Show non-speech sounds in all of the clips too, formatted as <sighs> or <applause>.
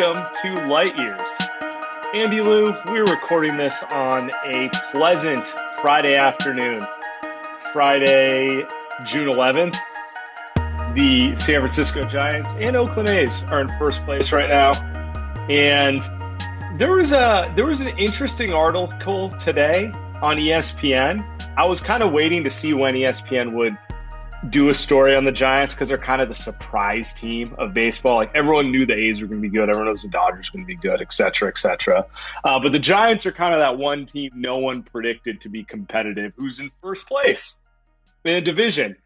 Welcome to Light Years. Andy Liu, we're recording this on a pleasant Friday afternoon. Friday, June 11th. The San Francisco Giants and Oakland A's are in first place right now. And there was a there was an interesting article today on ESPN. I was kind of waiting to see when ESPN would do a story on the Giants because they're kind of the surprise team of baseball. Like everyone knew the A's were going to be good, everyone knows the Dodgers were going to be good, et cetera, et cetera. Uh, but the Giants are kind of that one team no one predicted to be competitive, who's in first place in a division.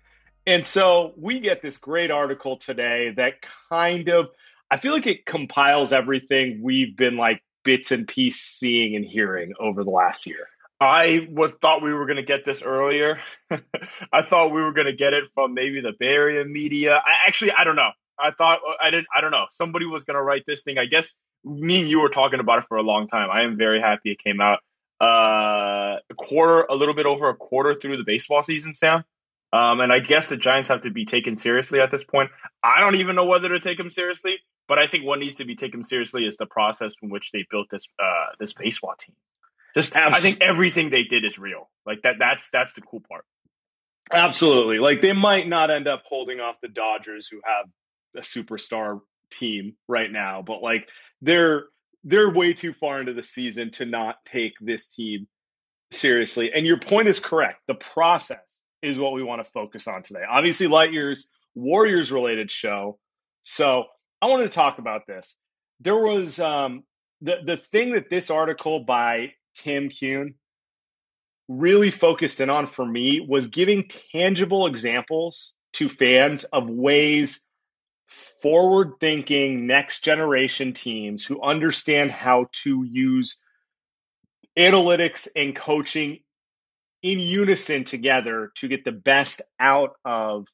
And so we get this great article today that kind of, I feel like it compiles everything we've been like bits and pieces seeing and hearing over the last year. I was thought we were going to get this earlier. <laughs> I thought we were going to get it from maybe the Bay Area media. I actually I don't know. I thought I didn't. I don't know. Somebody was going to write this thing. I guess me and you were talking about it for a long time. I am very happy it came out. Uh, a quarter, a little bit over a quarter through the baseball season, Sam. Um, and I guess the Giants have to be taken seriously at this point. I don't even know whether to take them seriously, but I think what needs to be taken seriously is the process from which they built this uh, this baseball team. Just I think everything they did is real. Like that that's that's the cool part. Absolutely. Like they might not end up holding off the Dodgers who have a superstar team right now, but like they're they're way too far into the season to not take this team seriously. And your point is correct. The process is what we want to focus on today. Obviously, Light Years Warriors related show. So I wanted to talk about this. There was um, the the thing that this article by Tim Kuhn really focused in on for me was giving tangible examples to fans of ways forward thinking next generation teams who understand how to use analytics and coaching in unison together to get the best out of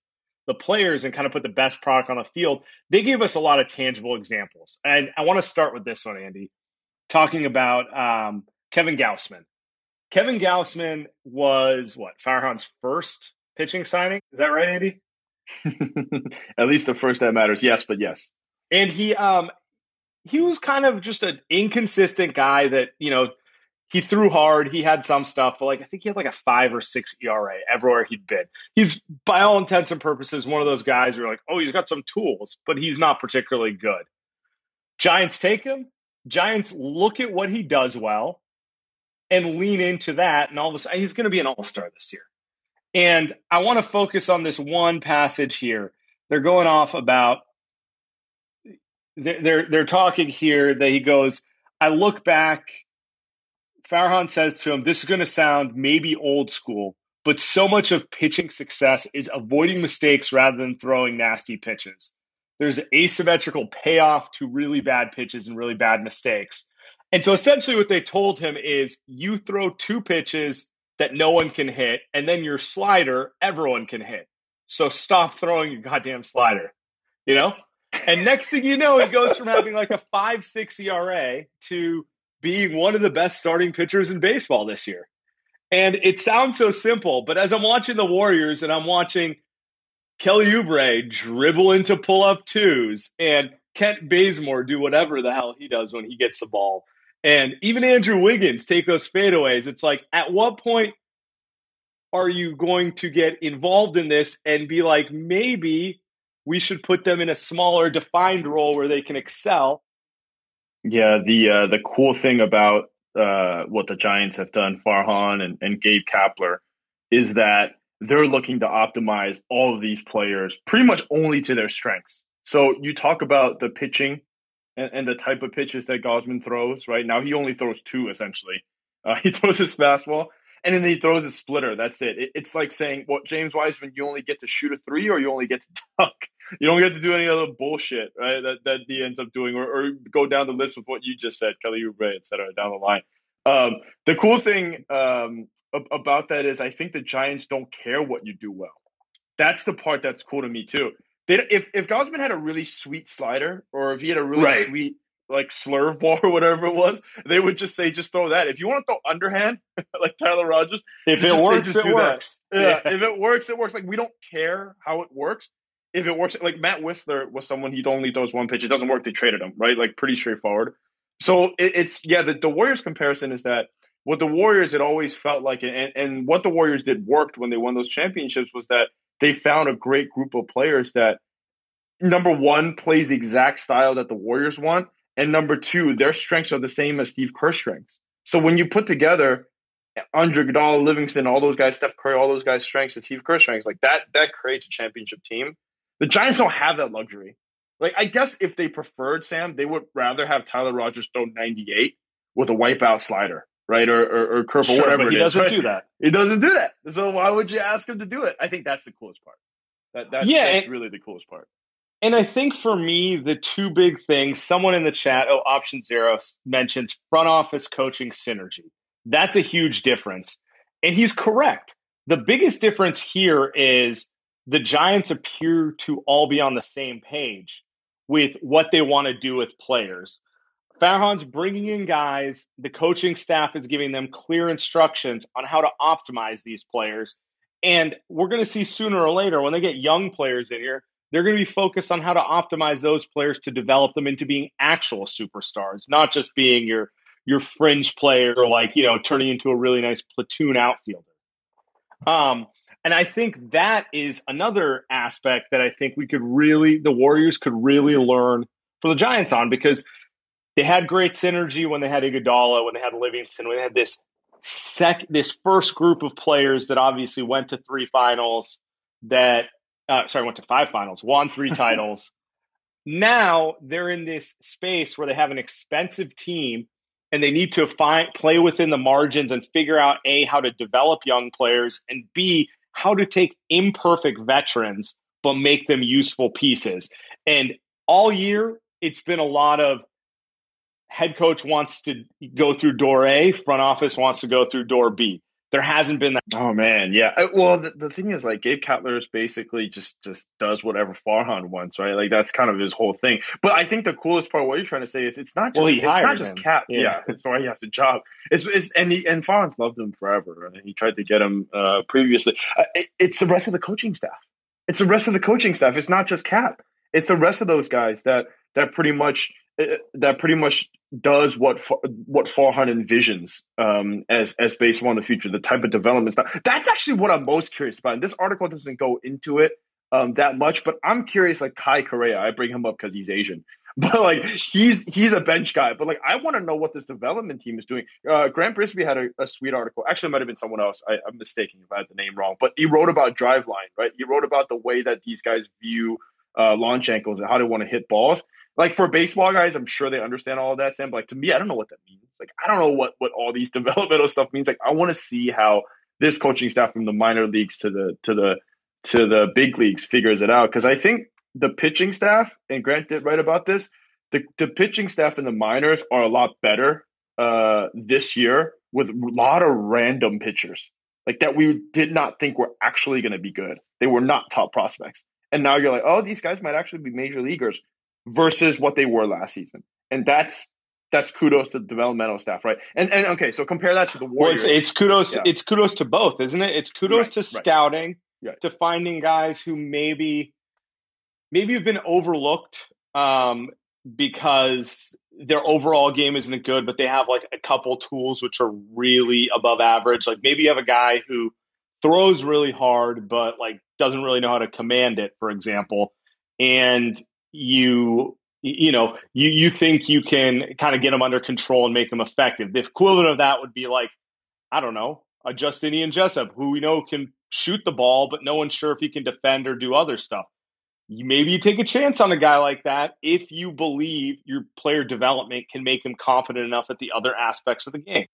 the players and kind of put the best product on the field. They gave us a lot of tangible examples. And I want to start with this one, Andy, talking about um, Kevin Gausman. Kevin Gausman was what Farhan's first pitching signing. Is that right, Andy? <laughs> At least the first that matters. Yes, but yes. And he um he was kind of just an inconsistent guy that you know he threw hard. He had some stuff, but like I think he had like a five or six ERA everywhere he'd been. He's by all intents and purposes one of those guys who are like, oh, he's got some tools, but he's not particularly good. Giants take him. Giants look at what he does well and lean into that. And all of a sudden, he's going to be an all star this year. And I want to focus on this one passage here. They're going off about, they're, they're talking here that he goes, I look back. Farhan says to him, This is going to sound maybe old school, but so much of pitching success is avoiding mistakes rather than throwing nasty pitches. There's asymmetrical payoff to really bad pitches and really bad mistakes. And so essentially what they told him is you throw two pitches that no one can hit, and then your slider, everyone can hit. So stop throwing your goddamn slider. You know? And <laughs> next thing you know, he goes from having like a five six ERA to being one of the best starting pitchers in baseball this year. And it sounds so simple, but as I'm watching the Warriors and I'm watching Kelly Oubre dribble into pull up twos and Kent Bazemore do whatever the hell he does when he gets the ball. And even Andrew Wiggins take those fadeaways. It's like, at what point are you going to get involved in this and be like, maybe we should put them in a smaller defined role where they can excel? Yeah, the uh, the cool thing about uh, what the Giants have done, Farhan and, and Gabe Kapler, is that they're looking to optimize all of these players pretty much only to their strengths. So you talk about the pitching and, and the type of pitches that Gausman throws. Right now, he only throws two essentially. Uh, <laughs> he throws his fastball and then he throws his splitter. That's it. it. It's like saying, "Well, James Wiseman, you only get to shoot a three, or you only get to <laughs> duck. You don't get to do any other bullshit, right? That that he ends up doing, or, or go down the list with what you just said, Kelly Oubre, et cetera, down the line. Um, the cool thing um, about that is, I think the Giants don't care what you do well. That's the part that's cool to me too. They, if if Gausman had a really sweet slider, or if he had a really right. sweet like slurve ball or whatever it was, they would just say, just throw that. If you want to throw underhand, <laughs> like Tyler Rogers, if it works, say, it works. Yeah. yeah. if it works, it works. Like we don't care how it works. If it works, like Matt Wisler was someone he only throws one pitch. It doesn't work. They traded him, right? Like pretty straightforward. So it, it's yeah. The, the Warriors comparison is that what the Warriors it always felt like, and, and what the Warriors did worked when they won those championships was that they found a great group of players that number one plays the exact style that the Warriors want and number two, their strengths are the same as Steve Kerr's strengths. So when you put together Andre Iguodala, Livingston, all those guys, Steph Curry, all those guys' strengths, and Steve Kerr's strengths, like that, that creates a championship team. The Giants don't have that luxury. Like I guess if they preferred Sam, they would rather have Tyler Rogers throw 98 with a wipeout slider, right, or or, or curve sure, or whatever. he doesn't right? do that. He doesn't do that. So why would you ask him to do it? I think that's the coolest part. That, that yeah, that's really the coolest part. And I think for me, the two big things, someone in the chat, oh, option zero mentions front office coaching synergy. That's a huge difference. And he's correct. The biggest difference here is the Giants appear to all be on the same page with what they want to do with players. Farhan's bringing in guys. The coaching staff is giving them clear instructions on how to optimize these players. And we're going to see sooner or later when they get young players in here, they're going to be focused on how to optimize those players to develop them into being actual superstars, not just being your your fringe player or like you know turning into a really nice platoon outfielder. Um, and I think that is another aspect that I think we could really the Warriors could really learn from the Giants on because they had great synergy when they had Iguodala, when they had Livingston, when they had this sec this first group of players that obviously went to three finals that uh, sorry, went to five finals, won three <laughs> titles. Now they're in this space where they have an expensive team and they need to find play within the margins and figure out a how to develop young players and b how to take imperfect veterans but make them useful pieces. And all year it's been a lot of head coach wants to go through door A, front office wants to go through door B there hasn't been that. Oh man, yeah. Uh, well, the, the thing is, like Gabe Kapler is basically just just does whatever Farhan wants, right? Like that's kind of his whole thing. But I think the coolest part, what you're trying to say is, it's not just well, it's not just Cap. Yeah, yeah that's why he has the job. It's, it's and he, and Farhan's loved him forever. Right? He tried to get him uh, previously. Uh, it, it's the rest of the coaching staff. It's the rest of the coaching staff. It's not just Cap. It's the rest of those guys that that pretty much that pretty much does what what Farhan envisions um, as as based on the future, the type of development stuff. That's actually what I'm most curious about. And this article doesn't go into it um, that much, but I'm curious. Like Kai Correa, I bring him up because he's Asian, <laughs> but like he's he's a bench guy. But like I want to know what this development team is doing. Uh, Grant Brisbee had a, a sweet article. Actually, it might have been someone else. I, I'm mistaken if I had the name wrong, but he wrote about driveline. Right, he wrote about the way that these guys view uh, launch angles and how they want to hit balls like for baseball guys, I'm sure they understand all of that, Sam. But like to me, I don't know what that means. Like I don't know what what all these <laughs> developmental stuff means. Like I want to see how this coaching staff from the minor leagues to the to the to the big leagues figures it out. Because I think the pitching staff, and Grant did right about this, the the pitching staff in the minors are a lot better uh, this year with a lot of random pitchers like that we did not think were actually going to be good. They were not top prospects. And now you're like, oh, these guys might actually be major leaguers versus what they were last season. And that's that's kudos to the developmental staff, right? And and okay, so compare that to the Warriors. Well, it's, it's kudos. Yeah. It's kudos to both, isn't it? It's kudos right, to scouting, right. to finding guys who maybe maybe have been overlooked um, because their overall game isn't good, but they have like a couple tools which are really above average. Like maybe you have a guy who throws really hard, but like doesn't really know how to command it, for example, and you you know you you think you can kind of get them under control and make them effective. The equivalent of that would be like I don't know a Justinian Jessup who we know can shoot the ball, but no one's sure if he can defend or do other stuff you, maybe you take a chance on a guy like that if you believe your player development can make him confident enough at the other aspects of the game.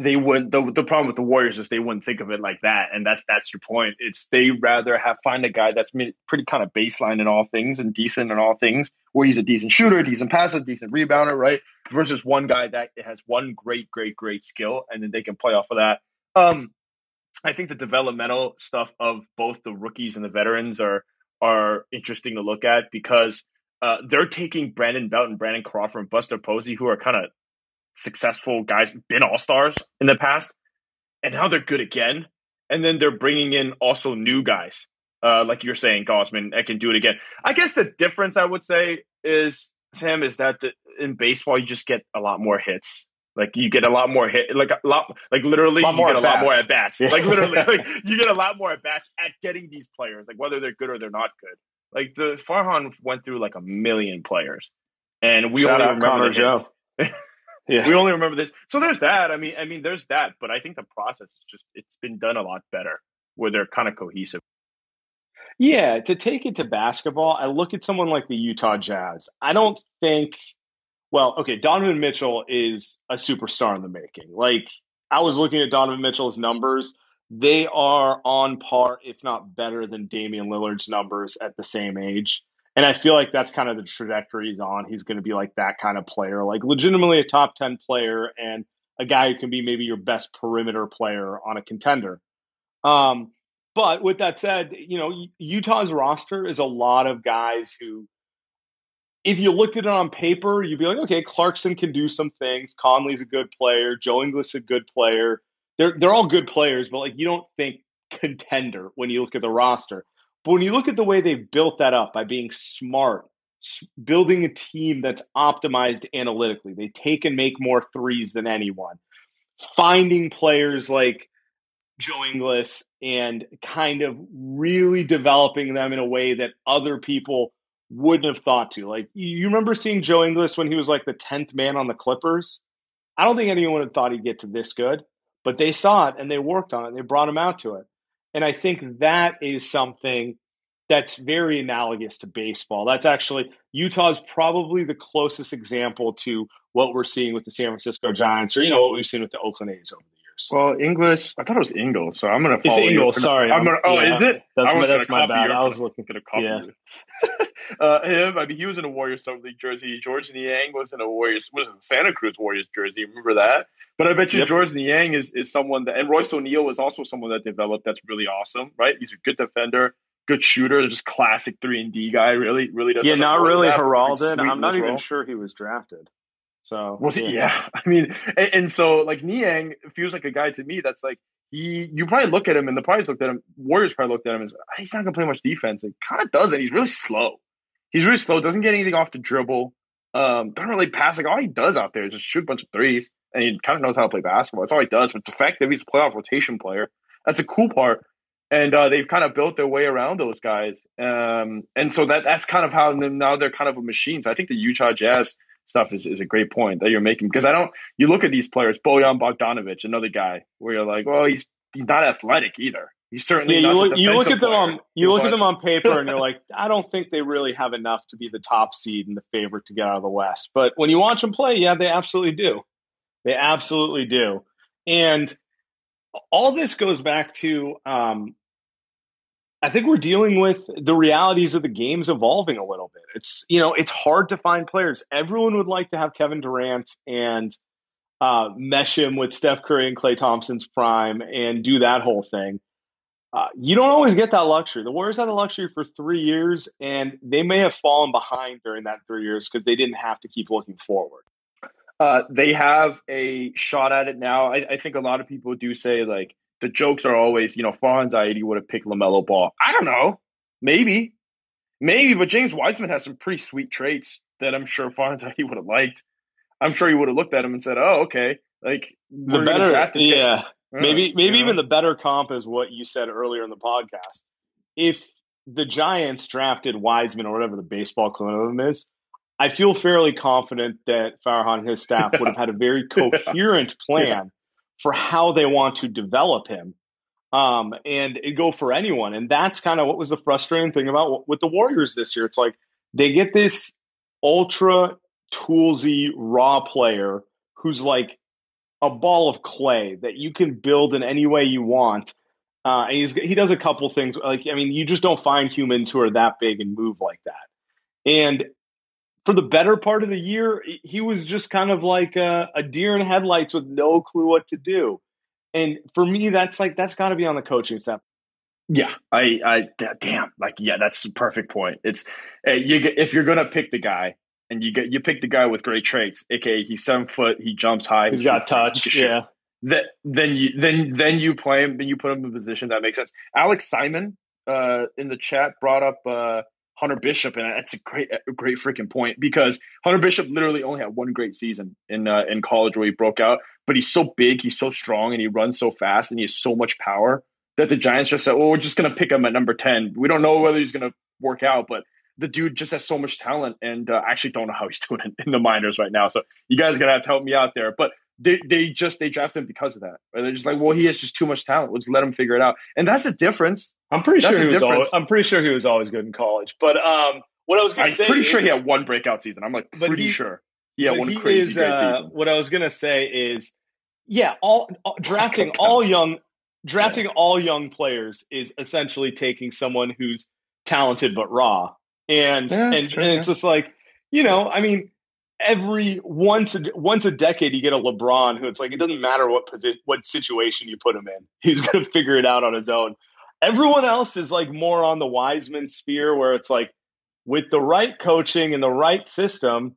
They wouldn't. The, the problem with the Warriors is they wouldn't think of it like that, and that's that's your point. It's they rather have find a guy that's pretty kind of baseline in all things and decent in all things, where he's a decent shooter, decent passer, decent rebounder, right? Versus one guy that has one great, great, great skill, and then they can play off of that. Um, I think the developmental stuff of both the rookies and the veterans are are interesting to look at because uh, they're taking Brandon Belt and Brandon Crawford and Buster Posey, who are kind of successful guys, been all stars in the past, and now they're good again. And then they're bringing in also new guys, uh, like you're saying, Gausman, I can do it again. I guess the difference I would say is Sam is that the, in baseball you just get a lot more hits like you get a lot more hit, like a lot, like literally, you get a lot more at bats. Yeah. Like literally, <laughs> like you get a lot more at bats at getting these players, like whether they're good or they're not good. Like the Farhan went through like a million players, and we Shout only remember Connor Joe. <laughs> yeah, we only remember this. So there's that. I mean, I mean, there's that. But I think the process is just it's been done a lot better, where they're kind of cohesive. Yeah, to take it to basketball, I look at someone like the Utah Jazz. I don't think well, okay, Donovan Mitchell is a superstar in the making. Like I was looking at Donovan Mitchell's numbers. They are on par, if not better than Damian Lillard's numbers at the same age. And I feel like that's kind of the trajectory he's on. He's going to be like that kind of player, like legitimately a top 10 player and a guy who can be maybe your best perimeter player on a contender. Um, but with that said, you know, Utah's roster is a lot of guys who if you looked at it on paper, you'd be like, okay, Clarkson can do some things. Conley's a good player. Joe Ingles is a good player. They're they're all good players, but like you don't think contender when you look at the roster. But when you look at the way they've built that up by being smart, building a team that's optimized analytically, they take and make more threes than anyone. Finding players like Joe Ingles and kind of really developing them in a way that other people wouldn't have thought to. Like you remember seeing Joe Ingles when he was like the tenth man on the Clippers. I don't think anyone had thought he'd get to this good, but they saw it and they worked on it. They brought him out to it, and I think that is something that's very analogous to baseball. That's actually Utah's probably the closest example to what we're seeing with the San Francisco Giants, or you know what we've seen with the Oakland A's over years. Well, English, I thought it was Ingles, so I'm going to follow It's Ingles, sorry. I'm gonna, oh, yeah. is it? That's, my, that's my bad. I was looking for the copy. Yeah. <laughs> uh, him, I mean, he was in a Warriors Summer League jersey. Georges Niang was in a Warriors, was in Santa Cruz Warriors jersey. Remember that? But I bet you yep. Georges Niang is, is someone that, and Royce O'Neale is also someone that developed that's really awesome, right? He's a good defender good shooter, just classic three and D guy. Really, really does. Yeah, not really heralded. I'm not even role. sure he was drafted. So was he? Yeah. <laughs> I mean, and, and, so like Niang feels like a guy to me that's like he. You probably look at him, and the probably looked at him. Warriors probably looked at him as he's not gonna play much defense. It kind of doesn't. He's really slow. He's really slow. Doesn't get anything off the dribble. Um, doesn't really pass. Like all he does out there is just shoot a bunch of threes, and he kind of knows how to play basketball. That's all he does. But it's effective. He's a playoff rotation player. That's a cool part. And uh, they've kind of built their way around those guys, um, and so that that's kind of how now they're kind of a machine. So I think the Utah Jazz stuff is, is a great point that you're making because I don't. You look at these players, Bojan Bogdanovic, another guy, where you're like, well, he's he's not athletic either. He's certainly yeah, you look, you look at them on you look at them on paper and you're like, I don't think they really have enough to be the top seed and the favorite to get out of the West. But when you watch them play, yeah, they absolutely do. They absolutely do. And all this goes back to um, I think we're dealing with the realities of the games evolving a little bit. It's you know it's hard to find players. Everyone would like to have Kevin Durant and uh, mesh him with Steph Curry and Klay Thompson's prime and do that whole thing. uh, you don't always get that luxury. The Warriors had the luxury for three years, and they may have fallen behind during that three years because they didn't have to keep looking forward. Uh, they have a shot at it now. I, I, think a lot of people do say like the jokes are always, you know, Fonz Zaidi would have picked LaMelo Ball. I don't know, maybe, maybe, but James Wiseman has some pretty sweet traits that I'm sure Fonz Zaidi <laughs> would have liked. I'm sure he would have looked at him and said, "Oh, okay." Like the better, yeah. Maybe maybe even the better comp is what you said earlier in the podcast. If the Giants drafted Wiseman or whatever the baseball clone of him is, I feel fairly confident that Farhan and his staff would have had a very <laughs> coherent plan yeah. For how they want to develop him um, and go for anyone. And that's kind of what was the frustrating thing about with the Warriors this year. It's like they get this ultra toolsy raw player who's like a ball of clay that you can build in any way you want. Uh, and he's, he does a couple things. Like, I mean, you just don't find humans who are that big and move like that. And for the better part of the year, he was just kind of like a, a deer in headlights with no clue what to do. And for me, that's like, that's got to be on the coaching staff. Yeah, I, I, damn, like, yeah, that's the perfect point. It's, uh, you, if you're going to pick the guy, and you get you pick the guy with great traits, aka he's seven foot, he jumps high, he's got touch, yeah. That then you then then you play him, then you put him in a position that makes sense. Alex Simon uh, in the chat brought up uh, Hunter Bishop, and that's a great a great freaking point because Hunter Bishop literally only had one great season in uh, in college where he broke out, but he's so big, he's so strong, and he runs so fast, and he has so much power that the Giants just said, "Well, we're just going to pick him at number ten. We don't know whether he's going to work out, but." the dude just has so much talent, and uh, I actually don't know how he's <laughs> doing in, in, the minors right now. So you guys are gonna have to help me out there. But they they just they draft him because of that. Right? They're just like, well, he has just too much talent. Let's let him figure it out. And that's the difference. I'm pretty that's sure he was. Always, I'm pretty sure he was always good in college. But um, what I was gonna say, I'm pretty sure he had one breakout season. I'm like pretty he, sure. Yeah, one crazy is, great uh, season. What I was gonna say is, yeah, all, all <laughs> drafting all young drafting yeah. all young players is essentially taking someone who's talented but raw and yeah, and, true, and it's just like you know i mean every once a, once a decade you get a lebron who it's like it doesn't matter what position what situation you put him in. <laughs> He's going to figure it out on his own. Everyone else is like more on the wiseman sphere where it's like with the right coaching and the right system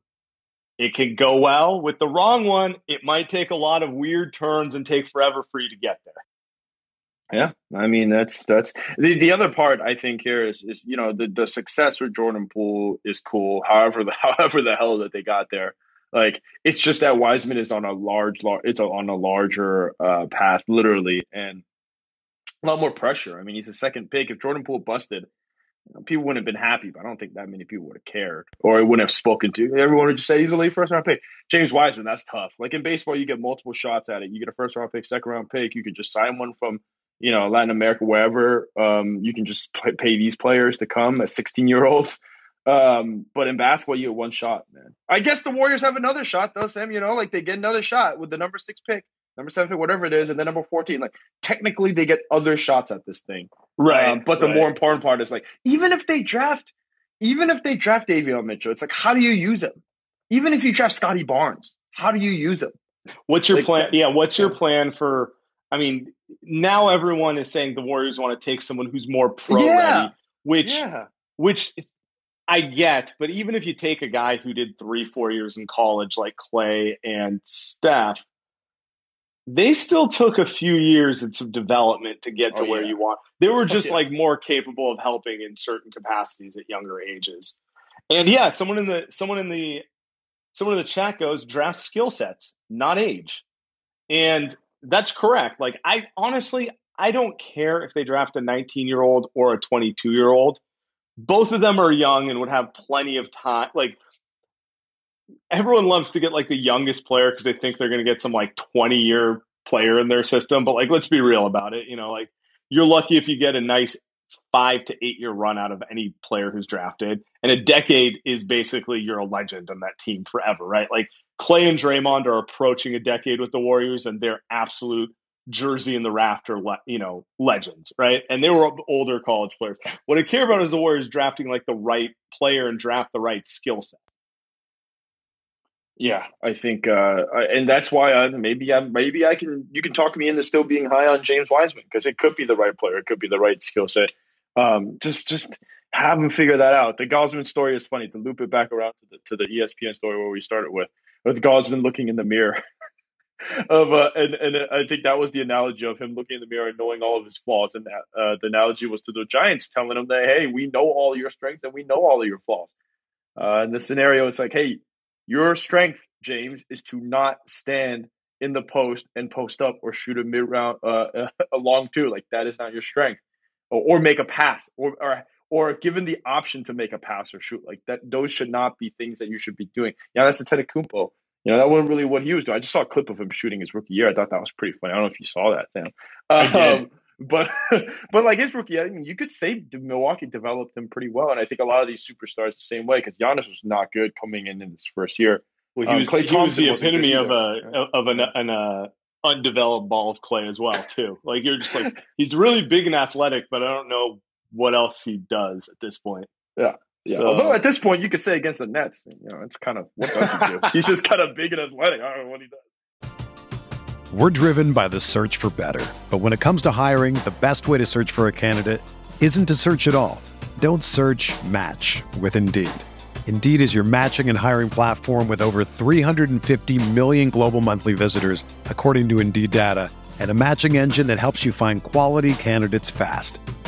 it can go well. With the wrong one it might take a lot of weird turns and take forever for you to get there yeah, I mean that's that's the the other part I think here is is you know the the success with Jordan Poole is cool. However, the <laughs> however the hell that they got there, like it's just that Wiseman is on a large, large it's on a larger uh, path, literally, and a lot more pressure. I mean, he's a second pick. If Jordan Poole busted, you know, people wouldn't have been happy, but I don't think that many people would have cared or it wouldn't have spoken to. Everyone would just say he's a late first round pick. James Wiseman, that's tough. Like in baseball, you get multiple shots at it. You get a first round pick, second round pick. You could just sign one from you know, Latin America, wherever, um, you can just pay these players to come as 16 year olds. Um, but in basketball, you get one shot, man. I guess the Warriors have another shot, though, Sam. You know, like they get another shot with the number six pick, number seven pick, whatever it is, and then number 14. Like, technically, they get other shots at this thing. Right. Um, but the right. more important part is like, even if they draft, even if they draft Davion Mitchell, it's like, how do you use him? Even if you draft Scottie Barnes, how do you use him? What's your like, plan? Yeah. What's your plan for I mean, now everyone is saying the Warriors want to take someone who's more pro yeah. ready, which yeah. which I get, but even if you take a guy who did three, four years in college like Klay and Steph, they still took a few years and some development to get to oh, where yeah. you want. They were just like more capable of helping in certain capacities at younger ages. And yeah, someone in the someone in the someone in the chat goes draft skill sets, not age. And that's correct. Like I honestly, I don't care if they draft a 19 year old or a 22 year old. Both of them are young and would have plenty of time. Like everyone loves to get like the youngest player because they think they're going to get some like 20 year player in their system. But like, let's be real about it. You know, like you're lucky if you get a nice five to eight year run out of any player who's drafted. And a decade is basically you're a legend on that team forever, right? Like Klay and Draymond are approaching a decade with the Warriors, and they're absolute jersey in the rafter, you know, legends, right? And they were older college players. What I care about is the Warriors drafting like the right player and draft the right skill set. Yeah, I think, uh, and that's why I, maybe I maybe I can you can talk me into still being high on James Wiseman because it could be the right player, it could be the right skill set. Um, just just have him figure that out. The Gausman story is funny to loop it back around to the, to the ESPN story where we started with, with Gausman looking in the mirror. <laughs> of uh, and and I think that was the analogy of him looking in the mirror and knowing all of his flaws, and that uh, the analogy was to the Giants telling him that hey, we know all your strengths and we know all of your flaws. Uh, in this scenario, it's like hey, your strength, James, is to not stand in the post and post up or shoot a mid round uh, <laughs> a long two. Like that is not your strength, or, or make a pass, or, or or given the option to make a pass or shoot. Like that, those should not be things that you should be doing. Yeah, that's a Antetokounmpo. You know, that wasn't really what he was doing. I just saw a clip of him shooting his rookie year. I thought that was pretty funny. I don't know if you saw that, Sam. Um, but <laughs> but like his rookie, I mean, you could say Milwaukee developed him pretty well, and I think a lot of these superstars the same way because Giannis was not good coming in in his first year. Well, he um, was, Klay he was the epitome of a of an, an uh, undeveloped ball of clay as well too. Like you're just like he's really big and athletic, but I don't know what else he does at this point. Yeah. Yeah. So, Although at this point you could say against the Nets, you know, it's kind of what does he do? <laughs> he's just kind of big and athletic. I don't know what he does. We're driven by the search for better. But when it comes to hiring, the best way to search for a candidate isn't to search at all. Don't search match with Indeed. Indeed is your matching and hiring platform with over 350 million global monthly visitors, according to Indeed data, and a matching engine that helps you find quality candidates fast.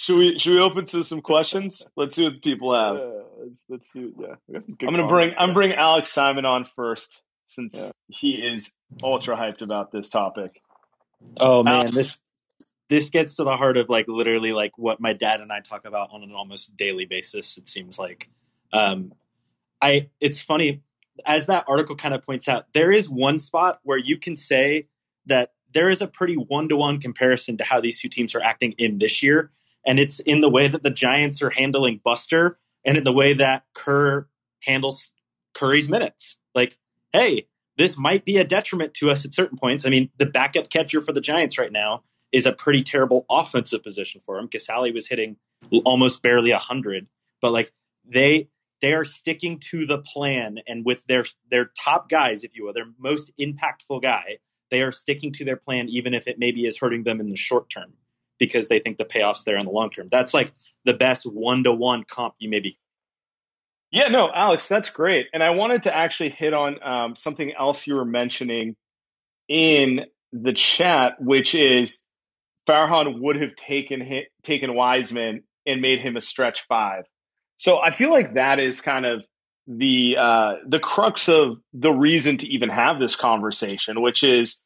Should we should we open to some questions? Let's see what people have. Yeah, let's, let's see. Yeah, I'm gonna bring I'm bring Alex Simon on first since yeah. he is ultra hyped about this topic. Oh man, this this gets to the heart of like literally like what my dad and I talk about on an almost daily basis. It seems like, um, I. It's funny as that article kind of points out. There is one spot where you can say that there is a pretty one to one comparison to how these two teams are acting in this year, and it's in the way that the Giants are handling Buster and in the way that Kerr handles Curry's minutes. Like, hey, this might be a detriment to us at certain points. I mean, the backup catcher for the Giants right now is a pretty terrible offensive position for him. Casali was hitting almost barely 100, but like they they are sticking to the plan and with their their top guys, if you will, their most impactful guy, they are sticking to their plan even if it maybe is hurting them in the short term because they think the payoff's there in the long term. That's like the best one to one comp you maybe yeah, no, Alex, that's great. And I wanted to actually hit on um, something else you were mentioning in the chat, which is Farhan would have taken hit, taken Wiseman and made him a stretch five. So I feel like that is kind of the uh, the crux of the reason to even have this conversation, which is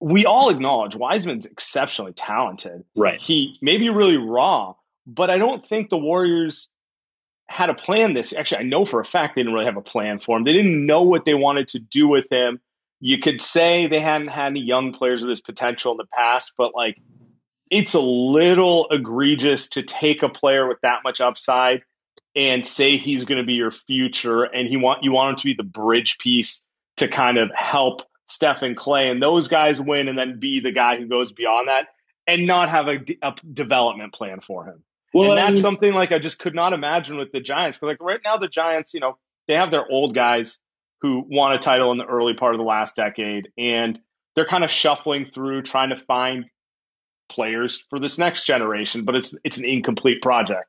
we all acknowledge Wiseman's exceptionally talented. Right. He may be really raw, but I don't think the Warriors had a plan this. Actually, I know for a fact they didn't really have a plan for him. They didn't know what they wanted to do with him. You could say they hadn't had any young players with this potential in the past, but like it's a little egregious to take a player with that much upside and say he's going to be your future and he want you want him to be the bridge piece to kind of help Stephen Klay, and those guys win and then be the guy who goes beyond that and not have a, a development plan for him. Well, and that's I mean, something like I just could not imagine with the Giants. Because like right now, the Giants, you know, they have their old guys who won a title in the early part of the last decade, and they're kind of shuffling through trying to find players for this next generation. But it's it's an incomplete project.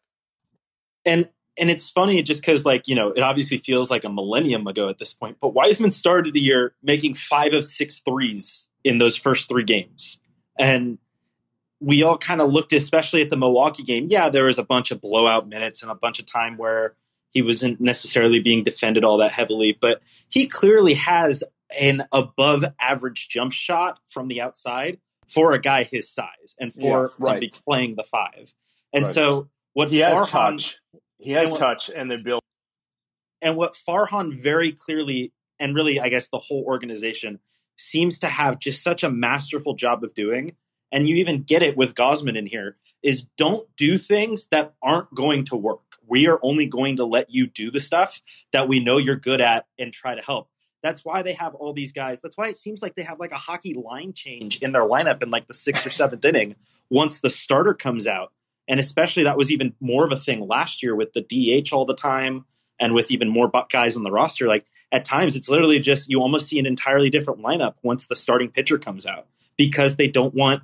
And and it's funny just because like you know it obviously feels like a millennium ago at this point. But Wiseman started the year making five of six threes in those first three games, and we all kind of looked, especially at the Milwaukee game. Yeah, there was a bunch of blowout minutes and a bunch of time where he wasn't necessarily being defended all that heavily, but he clearly has an above average jump shot from the outside for a guy his size and for yeah, somebody playing the five. And right. so what he Farhan, has touch, he has and what, touch, and they build. And what Farhan very clearly, and really, I guess the whole organization seems to have just such a masterful job of doing, and you even get it with Gausman in here, is don't do things that aren't going to work. We are only going to let you do the stuff that we know you're good at and try to help. That's why they have all these guys. That's why it seems like they have like a hockey line change in their lineup in like the sixth or seventh inning once the starter comes out. And especially that was even more of a thing last year with the DH all the time and with even more buck guys on the roster. Like at times, it's literally just you almost see an entirely different lineup once the starting pitcher comes out because they don't want,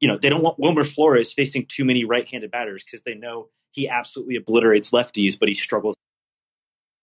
you know, they don't want Wilmer Flores facing too many right handed batters because they know he absolutely obliterates lefties, but he struggles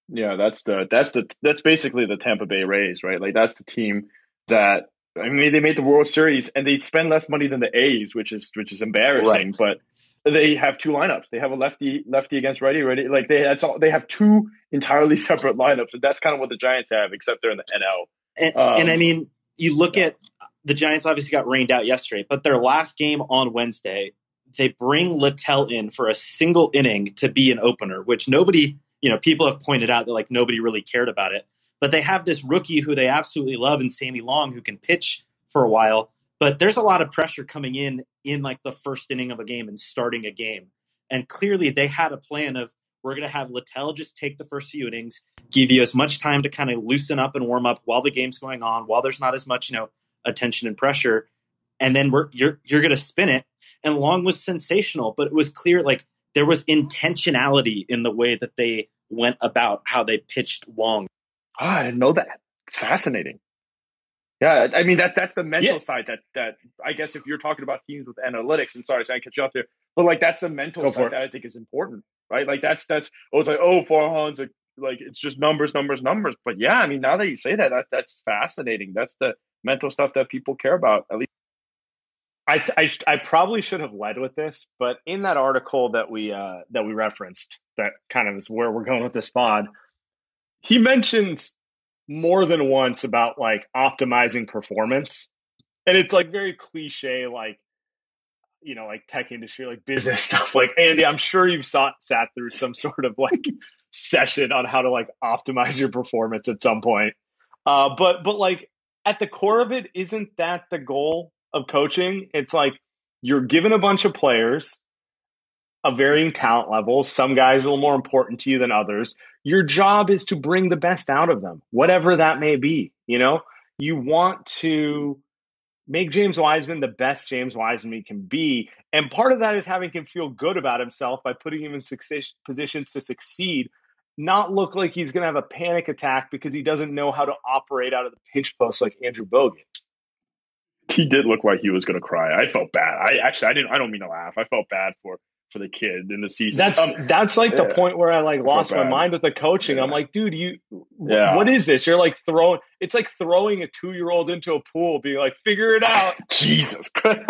yeah, that's the that's the that's basically the Tampa Bay Rays, right? Like that's the team that I mean they made the World Series and they spend less money than the A's, which is which is embarrassing, right. but they have two lineups. They have a lefty lefty against righty, righty. Like they that's all they have two entirely <laughs> separate lineups, and that's kind of what the Giants have, except they're in the NL. And, um, and I mean, you look at the Giants obviously got rained out yesterday, but their last game on Wednesday, they bring Littell in for a single inning to be an opener, which nobody you know, people have pointed out that like nobody really cared about it. But they have this rookie who they absolutely love in Sammy Long who can pitch for a while. But there's a lot of pressure coming in in like the first inning of a game and starting a game. And clearly they had a plan of we're going to have Littell just take the first few innings, give you as much time to kind of loosen up and warm up while the game's going on, while there's not as much, you know, attention and pressure. And then we're you're you're going to spin it. And Long was sensational, but it was clear like there was intentionality in the way that they went about how they pitched Long. Oh, I didn't know that. It's fascinating. Yeah, I mean that that's the mental yeah. side that that I guess if you're talking about teams with analytics, and sorry, I cut you off there, but like that's the mental Go side that I think is important, right? Like that's that's oh it's like oh Farhan's like like it's just numbers, numbers, numbers. But yeah, I mean now that you say that, that that's fascinating. That's the mental stuff that people care about. At least I, I, I probably should have led with this, but in that article that we uh, that we referenced, that kind of is where we're going with this pod. He mentions more than once about like optimizing performance, and it's like very cliche, like you know, like tech industry, like business <laughs> stuff. Like Andy, I'm sure you've sat sat through some sort of like session on how to like optimize your performance at some point. Uh, but but like at the core of it, isn't that the goal? of coaching. It's like you're given a bunch of players of varying talent levels. Some guys are a little more important to you than others. Your job is to bring the best out of them, whatever that may be. You know, you want to make James Wiseman the best James Wiseman he can be. And part of that is having him feel good about himself by putting him in success, positions to succeed, not look like he's going to have a panic attack because he doesn't know how to operate out of the pinch post like Andrew Bogut he did look like he was going to cry. I felt bad. I actually, I didn't. I don't mean to laugh. I felt bad for for the kid in the season. That's um, that's like yeah. the point where I like lost my mind with the coaching. Yeah. I'm like, dude, you, yeah. what is this? You're like throwing. It's like throwing a two year old into a pool, being like, figure it out. <laughs> Jesus. Christ. <laughs>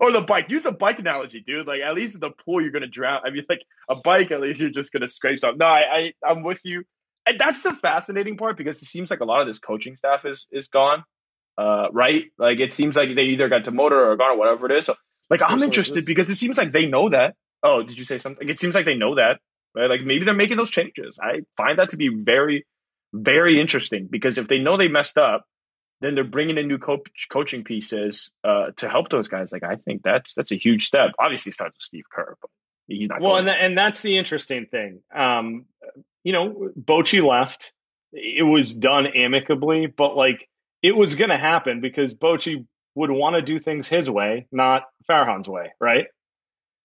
or the bike. Use the bike analogy, dude. Like at least in the pool, you're gonna drown. I mean, like a bike, at least you're just gonna scrape something. No, I, I I'm with you. And that's the fascinating part because it seems like a lot of this coaching staff is is gone uh, right? Like it seems like they either got demoted or gone or whatever it is. So, like I'm interested because it seems like they know that. Oh, did you say something? It seems like they know that, right? Like maybe they're making those changes. I find that to be very, very interesting because if they know they messed up, then they're bringing in new coach, coaching pieces uh, to help those guys. Like I think that's that's a huge step. Obviously, it starts with Steve Kerr, but he's not. Well, and, and that's the interesting thing. Um, you know, Bochy left. It was done amicably, but like it was going to happen because Bochy would want to do things his way, not Farhan's way, right?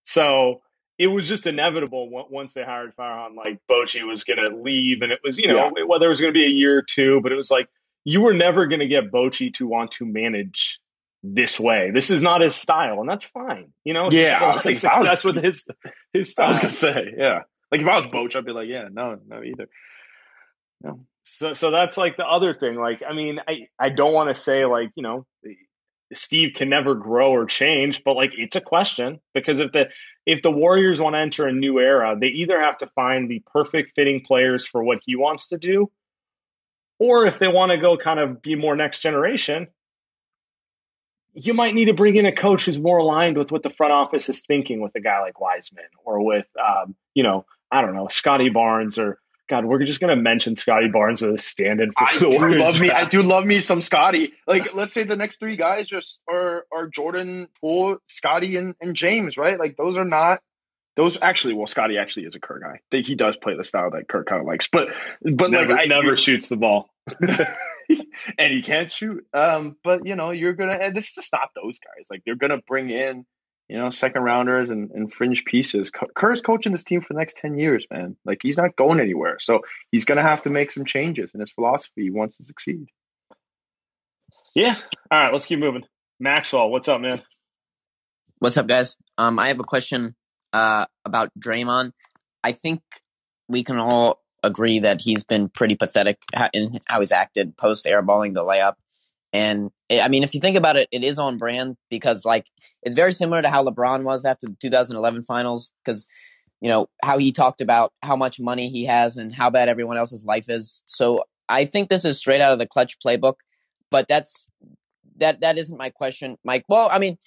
So it was just inevitable once they hired Farhan, like Bochy was going to leave, and it was you know yeah. whether it was going to be a year or two, but it was like you were never going to get Bochy to want to manage this way. This is not his style, and that's fine. You know, yeah, I was like success was, with his his style. I was gonna say, yeah. Like if I was Boch, I'd be like, yeah, no, no, either. No. So so that's like the other thing. Like, I mean, I I don't want to say like you know Steve can never grow or change, but like it's a question because if the if the Warriors want to enter a new era, they either have to find the perfect fitting players for what he wants to do, or if they want to go kind of be more next generation, you might need to bring in a coach who's more aligned with what the front office is thinking with a guy like Wiseman or with, um, you know, I don't know, Scottie Barnes or God, we're just going to mention Scottie Barnes as a stand-in for I the do Warriors love me. I <laughs> do love me some Scottie. Like, let's say the next three guys just are are Jordan, Poole, Scottie, and, and James, right? Like, those are not those. Actually, well, Scottie actually is a Kerr guy. He does play the style that Kerr kind of likes, but but never, like I never shoots the ball. <laughs> <laughs> and he can't shoot. Um, but you know, you're gonna and this is to stop those guys. Like they're gonna bring in, you know, second rounders and, and fringe pieces. K- Kerr's coaching this team for the next ten years, man. Like he's not going anywhere. So he's gonna have to make some changes in his philosophy. He wants to succeed. Yeah. All right, let's keep moving. Maxwell, what's up, man? What's up, guys? Um, I have a question uh, about Draymond. I think we can all agree that he's been pretty pathetic in how he's acted post airballing the layup. And eh, I mean, if you think about it, it is on brand because, like, it's very similar to how LeBron was after the 2011 finals. Because, you know, how he talked about how much money he has and how bad everyone else's life is. So I think this is straight out of the clutch playbook. But that's that that isn't my question, Mike. Well, I mean,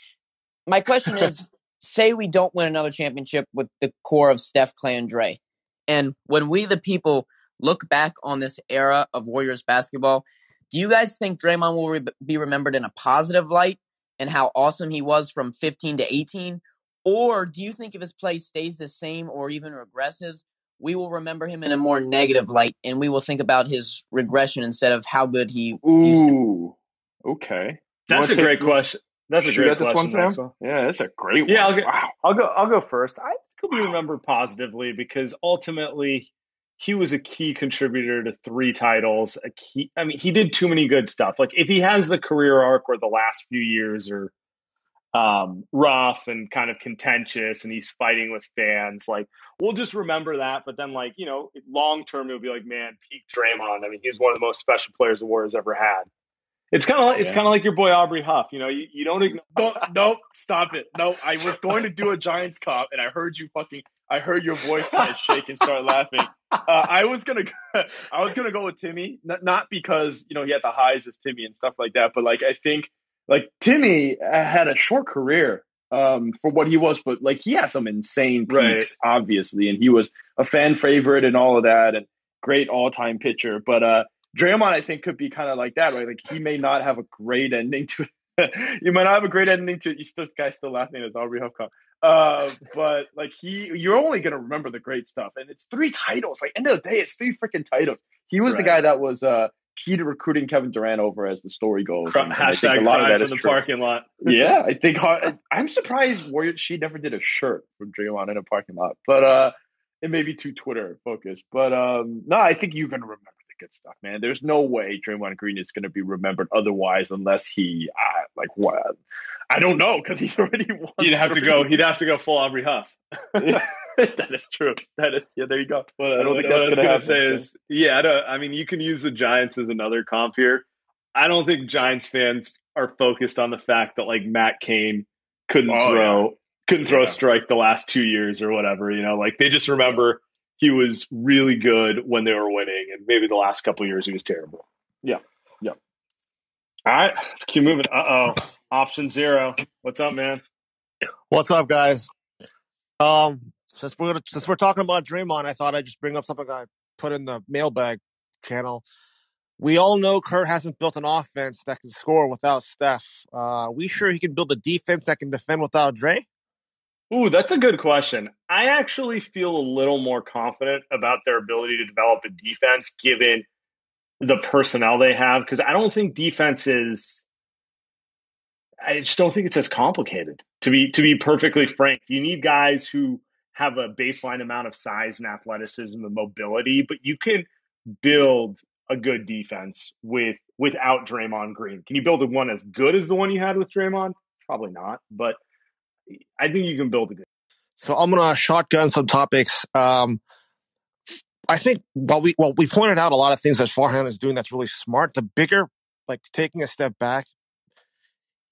my question is <laughs> say we don't win another championship with the core of Steph, Klay, and Dre. And when we, the people, look back on this era of Warriors basketball, do you guys think Draymond will re- be remembered in a positive light and how awesome he was from 15 to 18? Or do you think if his play stays the same or even regresses, we will remember him in a more negative light and we will think about his regression instead of how good he used to be? Ooh, okay. That's a great question. That's a great at this question, one, Sam? Maxwell. Yeah, that's a great Yeah, one. I'll get- wow. I'll go. I'll go first. I could be remembered positively because ultimately he was a key contributor to three titles. A key. I mean, he did too many good stuff. Like if he has the career arc where the last few years are um, rough and kind of contentious, and he's fighting with fans, like we'll just remember that. But then, like you know, long term, it'll be like, man, peak Draymond. I mean, he's one of the most special players the Warriors ever had. It's kind of like it's kind of like your boy Aubrey Huff. You know, you, you don't ignore. No, no, stop it. No, I was going to do a Giants cop, and I heard you fucking. I heard your voice kind of shake and start laughing. Uh, I was gonna, <laughs> I was gonna go with Timmy, not, not because you know he had the highs as Timmy and stuff like that, but like I think like Timmy uh, had a short career um, for what he was, but like he had some insane Right. peaks, obviously, and he was a fan favorite and all of that, and great all time pitcher. But uh, Draymond, I think, could be kind of like that, right? Like he may not have a great ending to. <laughs> you might not have a great ending to. You still, this guy's still laughing as Aubrey Huffcott. Uh, but like he, you're only gonna remember the great stuff, and it's three titles. Like end of the day, it's three freaking titles. He was the guy that was uh, key to recruiting Kevin Durant over, as the story goes. Cry- And- and I think Hashtag a lot of that is the true. parking lot. <laughs> <laughs> yeah, I think uh, I'm surprised Warrior she never did a shirt from Draymond in a parking lot, but uh, it may be too Twitter focused. But um, no, I think you're gonna remember the good stuff, man. There's no way Draymond Green is gonna be remembered otherwise, unless he like what. I don't know because he's <laughs> already won. He'd have to go. He'd have to go full Aubrey Huff. <laughs> <laughs> that is true. That is yeah. There you go. But I don't what think that's I was gonna gonna happen, say is, yeah, I, don't, I mean, you can use the Giants as another comp here. I don't think Giants fans are focused on the fact that like Matt Cain couldn't Oh, throw, couldn't throw Yeah. a strike the last two years or whatever. You know, like they just remember he was really good when they were winning, and maybe the last couple of years he was terrible. Yeah. All right, let's keep moving. Uh oh, option zero. What's up, man? What's up, guys? Um, since we're gonna, since we're talking about Draymond, I thought I'd just bring up something I put in the mailbag channel. We all know Kerr hasn't built an offense that can score without Steph. Uh, we sure he can build a defense that can defend without Dre? Ooh, that's a good question. I actually feel a little more confident about their ability to develop a defense given the personnel they have because I don't think defense is I just don't think it's as complicated. To be to be perfectly frank, you need guys who have a baseline amount of size and athleticism and mobility, but you can build a good defense with without Draymond Green. Can you build a one as good as the one you had with Draymond? Probably not, but I think you can build a good. So I'm gonna shotgun some topics. Um, I think while we well we pointed out a lot of things that Farhan is doing that's really smart. The bigger, like taking a step back,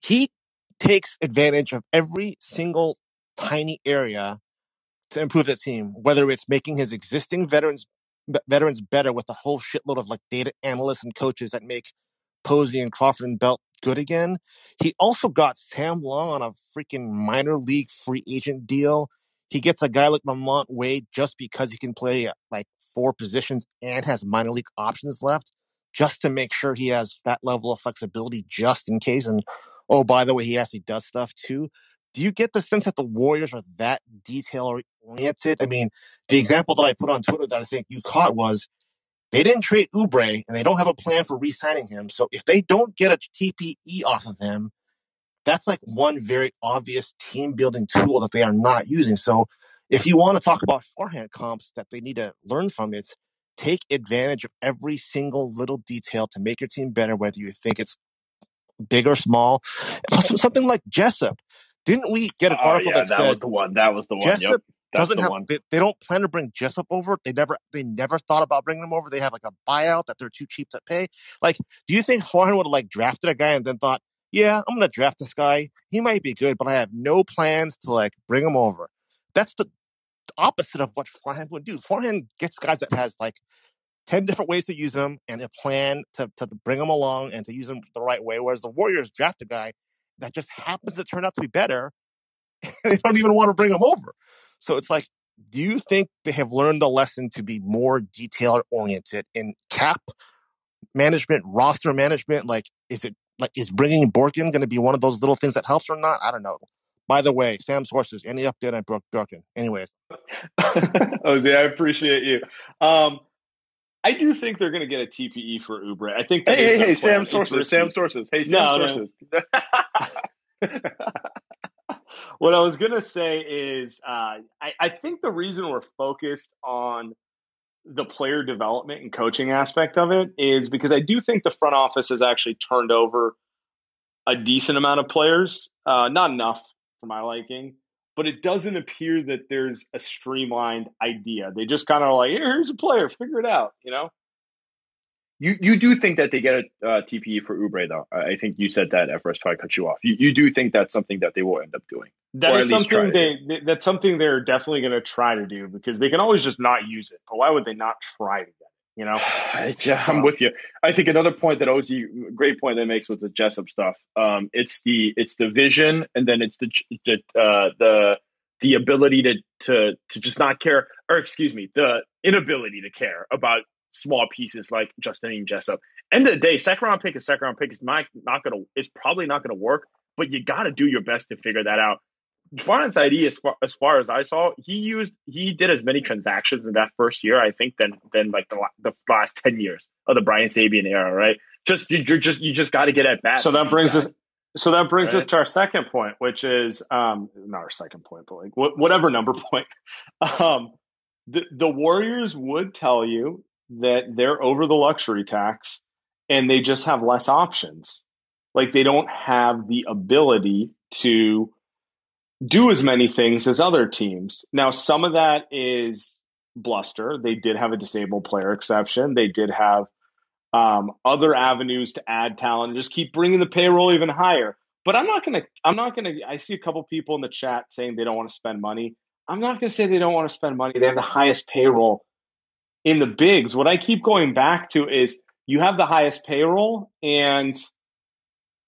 he takes advantage of every single tiny area to improve the team, whether it's making his existing veterans veterans better with a whole shitload of like data analysts and coaches that make Posey and Crawford and Belt good again. He also got Sam Long on a freaking minor league free agent deal. He gets a guy like LaMonte Wade just because he can play like four positions and has minor league options left, just to make sure he has that level of flexibility just in case. And oh, by the way, he actually does stuff too. Do you get the sense that the Warriors are that detail oriented? I mean, the example that I put on Twitter that I think you caught was they didn't trade Oubre and they don't have a plan for re-signing him. So if they don't get a TPE off of him, that's like one very obvious team building tool that they are not using. So if you want to talk about Farhan comps that they need to learn from, it's take advantage of every single little detail to make your team better, whether you think it's big or small. Something like Jessup. Didn't we get an Oh, article yeah, that, that said was the one. That was the one. Jessup Yep. That's doesn't the have one. they, they don't plan to bring Jessup over. They never they never thought about bringing them over. They have like a buyout that they're too cheap to pay. Like, do you think Farhan would have like drafted a guy and then thought, yeah, I'm gonna draft this guy. He might be good, but I have no plans to like bring him over. That's the opposite of what Farhan would do. Farhan gets guys that has like 10 different ways to use them and a plan to, to bring them along and to use them the right way. Whereas the Warriors draft a guy that just happens to turn out to be better. <laughs> they don't even want to bring him over. So it's like, do you think they have learned the lesson to be more detail oriented in cap management, roster management? Like, is it like, is bringing Borkin going to be one of those little things that helps or not? I don't know. By the way, Sam Sources, any update on Brooke Borkin? Anyways, <laughs> Jose, I appreciate you. Um, I do think they're going to get a TPE for Oubre. I think. Hey, hey, their hey. Sam Sources. risky. Sam Sources. Hey, Sam No, no. Sources. <laughs> what I was gonna say is, uh, I, I think the reason we're focused on the player development and coaching aspect of it is because I do think the front office has actually turned over a decent amount of players, uh, not enough for my liking, but it doesn't appear that there's a streamlined idea. They just kind of like, Here, here's a player, figure it out, you know? You you do think that they get a uh, TPE for Oubre though? I think you said that at first. Probably cut you off. You you do think that's something that they will end up doing? That is try something they, they that's something they're definitely going to try to do because they can always just not use it. But why would they not try to get it? You know? It's, <sighs> yeah, I'm with you. I think another point that Ozzy, great point that makes with the Jessup stuff. Um, it's the it's the vision, and then it's the the uh, the the ability to to to just not care, or excuse me, the inability to care about small pieces like Justin and Jessup. End of the day, second round pick is second round pick. It's not not gonna. It's probably not gonna work, but you got to do your best to figure that out. Farhan's ID, as far, as far as I saw, he used he did as many transactions in that first year, I think, than than like the the last ten years of the Brian Sabean era, right? Just you- you're just you just got to get at bat. So that brings us so that brings us to our second point, which is um not our second point, but like wh- whatever number <laughs> point. Um the the Warriors would tell you that they're over the luxury tax and they just have less options. Like they don't have the ability to do as many things as other teams. Now, some of that is bluster. They did have a disabled player exception. They did have um, other avenues to add talent and just keep bringing the payroll even higher. But I'm not gonna. I'm not gonna. I see a couple people in the chat saying they don't want to spend money. I'm not gonna say they don't want to spend money. They have the highest payroll in the bigs. What I keep going back to is you have the highest payroll, and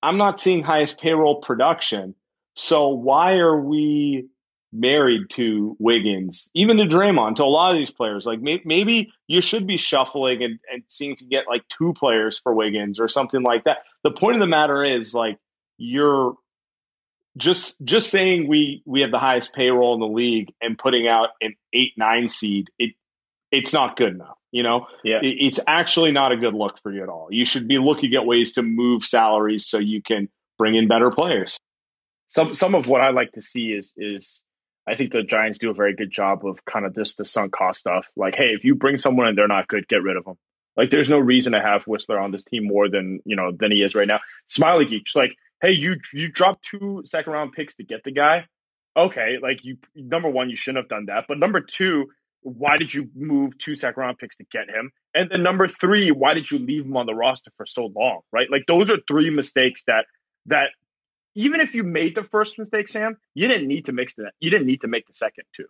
I'm not seeing highest payroll production. So why are we married to Wiggins, even to Draymond, to a lot of these players? Like may- maybe you should be shuffling and, and seeing if you get like two players for Wiggins or something like that. The point of the matter is like you're just just saying we we have the highest payroll in the league and putting out an eight nine seed. It it's not good enough. You know, Yeah. It- it's actually not a good look for you at all. You should be looking at ways to move salaries so you can bring in better players. Some some of what I like to see is is I think the Giants do a very good job of kind of this the sunk cost stuff. Like, hey, if you bring someone and they're not good, get rid of them. Like, there's no reason to have Whistler on this team more than you know than he is right now. Smiley Geeks, like, hey, you you dropped two second round picks to get the guy. Okay, like you number one, you shouldn't have done that. But number two, why did you move two second round picks to get him? And then number three, why did you leave him on the roster for so long? Right? Like those are three mistakes that that even if you made the first mistake, Sam, you didn't need to mix that. You didn't need to make the second two.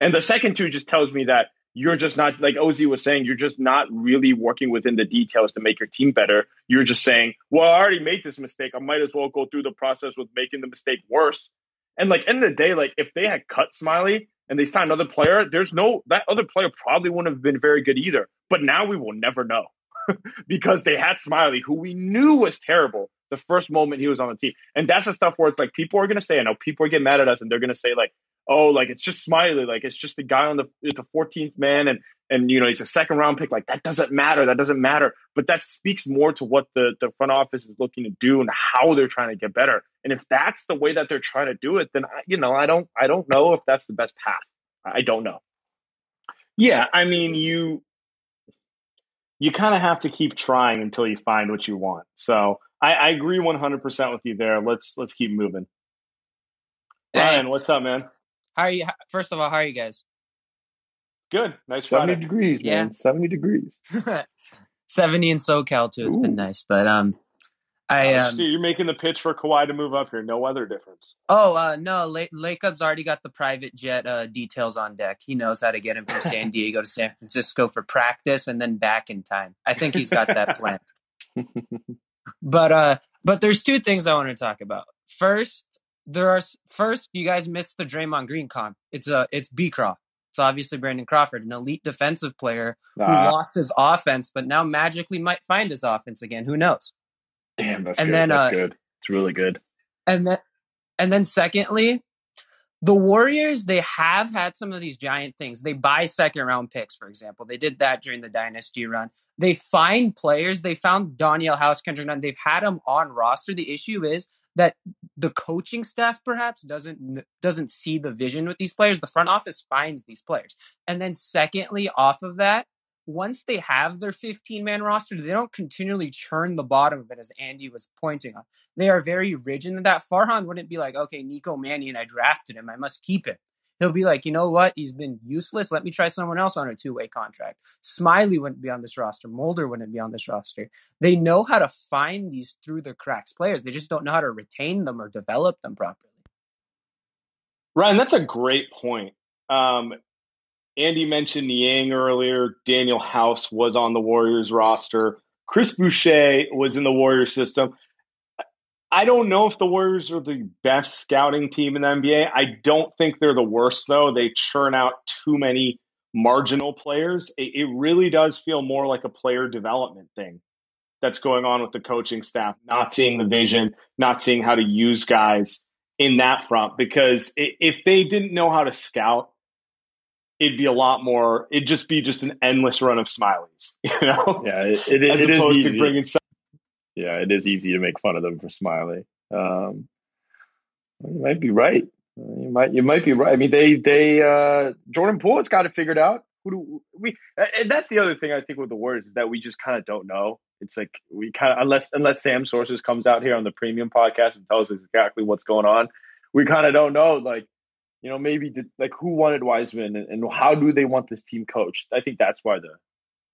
And the second two just tells me that you're just not like Ozzy was saying, you're just not really working within the details to make your team better. You're just saying, well, I already made this mistake. I might as well go through the process with making the mistake worse. And like end of the day, like if they had cut Smiley and they signed another player, there's no that other player probably wouldn't have been very good either. But now we will never know <laughs> because they had Smiley, who we knew was terrible the first moment he was on the team. And that's the stuff where it's like people are gonna say, I know people are getting mad at us and they're gonna say like, oh, like it's just Smiley, like it's just the guy on the the 14th man, and and you know he's a second round pick. Like that doesn't matter. That doesn't matter. But that speaks more to what the the front office is looking to do and how they're trying to get better. And if that's the way that they're trying to do it, then I, you know I don't I don't know if that's the best path. I don't know. Yeah, I mean you you kind of have to keep trying until you find what you want. So I, I agree 100% with you there. Let's let's keep moving. Ryan, what's up, man? How are you? First of all, how are you guys? Good. Nice 70 Friday. degrees, Yeah. man. 70 degrees. <laughs> 70 in SoCal too. It's been nice, but um, I um, shit, you're making the pitch for Kawhi to move up here. No weather difference. oh uh no, La- Lacob's already got the private jet uh details on deck. He knows how to get him from San <laughs> Diego to San Francisco for practice and then back in time. I think he's got that plan. <laughs> but uh, but there's two things I want to talk about. First, there are first you guys missed the Draymond Green con. It's uh, it's Beecroft. It's obviously Brandon Crawford, an elite defensive player who Ah, lost his offense, but now magically might find his offense again. Who knows? Damn, that's and good. then, that's uh, good. It's really good. And then, and then secondly, the Warriors they have had some of these giant things. They buy second round picks, for example. They did that during the dynasty run. They find players. They found Danuel House, Kendrick Nunn. They've had them on roster. The issue is that the coaching staff perhaps doesn't doesn't see the vision with these players. The front office finds these players, and then secondly, off of that, once they have their 15 man roster, they don't continually churn the bottom of it, as Andy was pointing on. They are very rigid in that. Farhan wouldn't be like, okay, Nico Mannion, I drafted him, I must keep him. He'll be like, you know what? He's been useless. Let me try someone else on a two way contract. Smiley wouldn't be on this roster. Mulder wouldn't be on this roster. They know how to find these through the cracks players. They just don't know how to retain them or develop them properly. Ryan, that's a great point. Um, Andy mentioned Niang earlier. Danuel House was on the Warriors roster. Chris Boucher was in the Warriors system. I don't know if the Warriors are the best scouting team in the NBA. I don't think they're the worst, though. They churn out too many marginal players. It, it really does feel more like a player development thing that's going on with the coaching staff, not seeing the vision, not seeing how to use guys in that front. Because if they didn't know how to scout, it'd be a lot more. It'd just be just an endless run of smileys, <laughs> you know, Yeah, it, it, is- as it is easy. to bringing some. yeah, it is easy to make fun of them for Smiley. Um, you might be right. You might you might be right. I mean, they they uh, Jordan Poole's got it figured out. Who do we? And that's the other thing I think with the Warriors is that we just kind of don't know. It's like we kind of unless unless Sam Sources comes out here on the premium podcast and tells us exactly what's going on, we kind of don't know. Like you know, maybe like who wanted Wiseman and, and how do they want this team coached? I think that's why the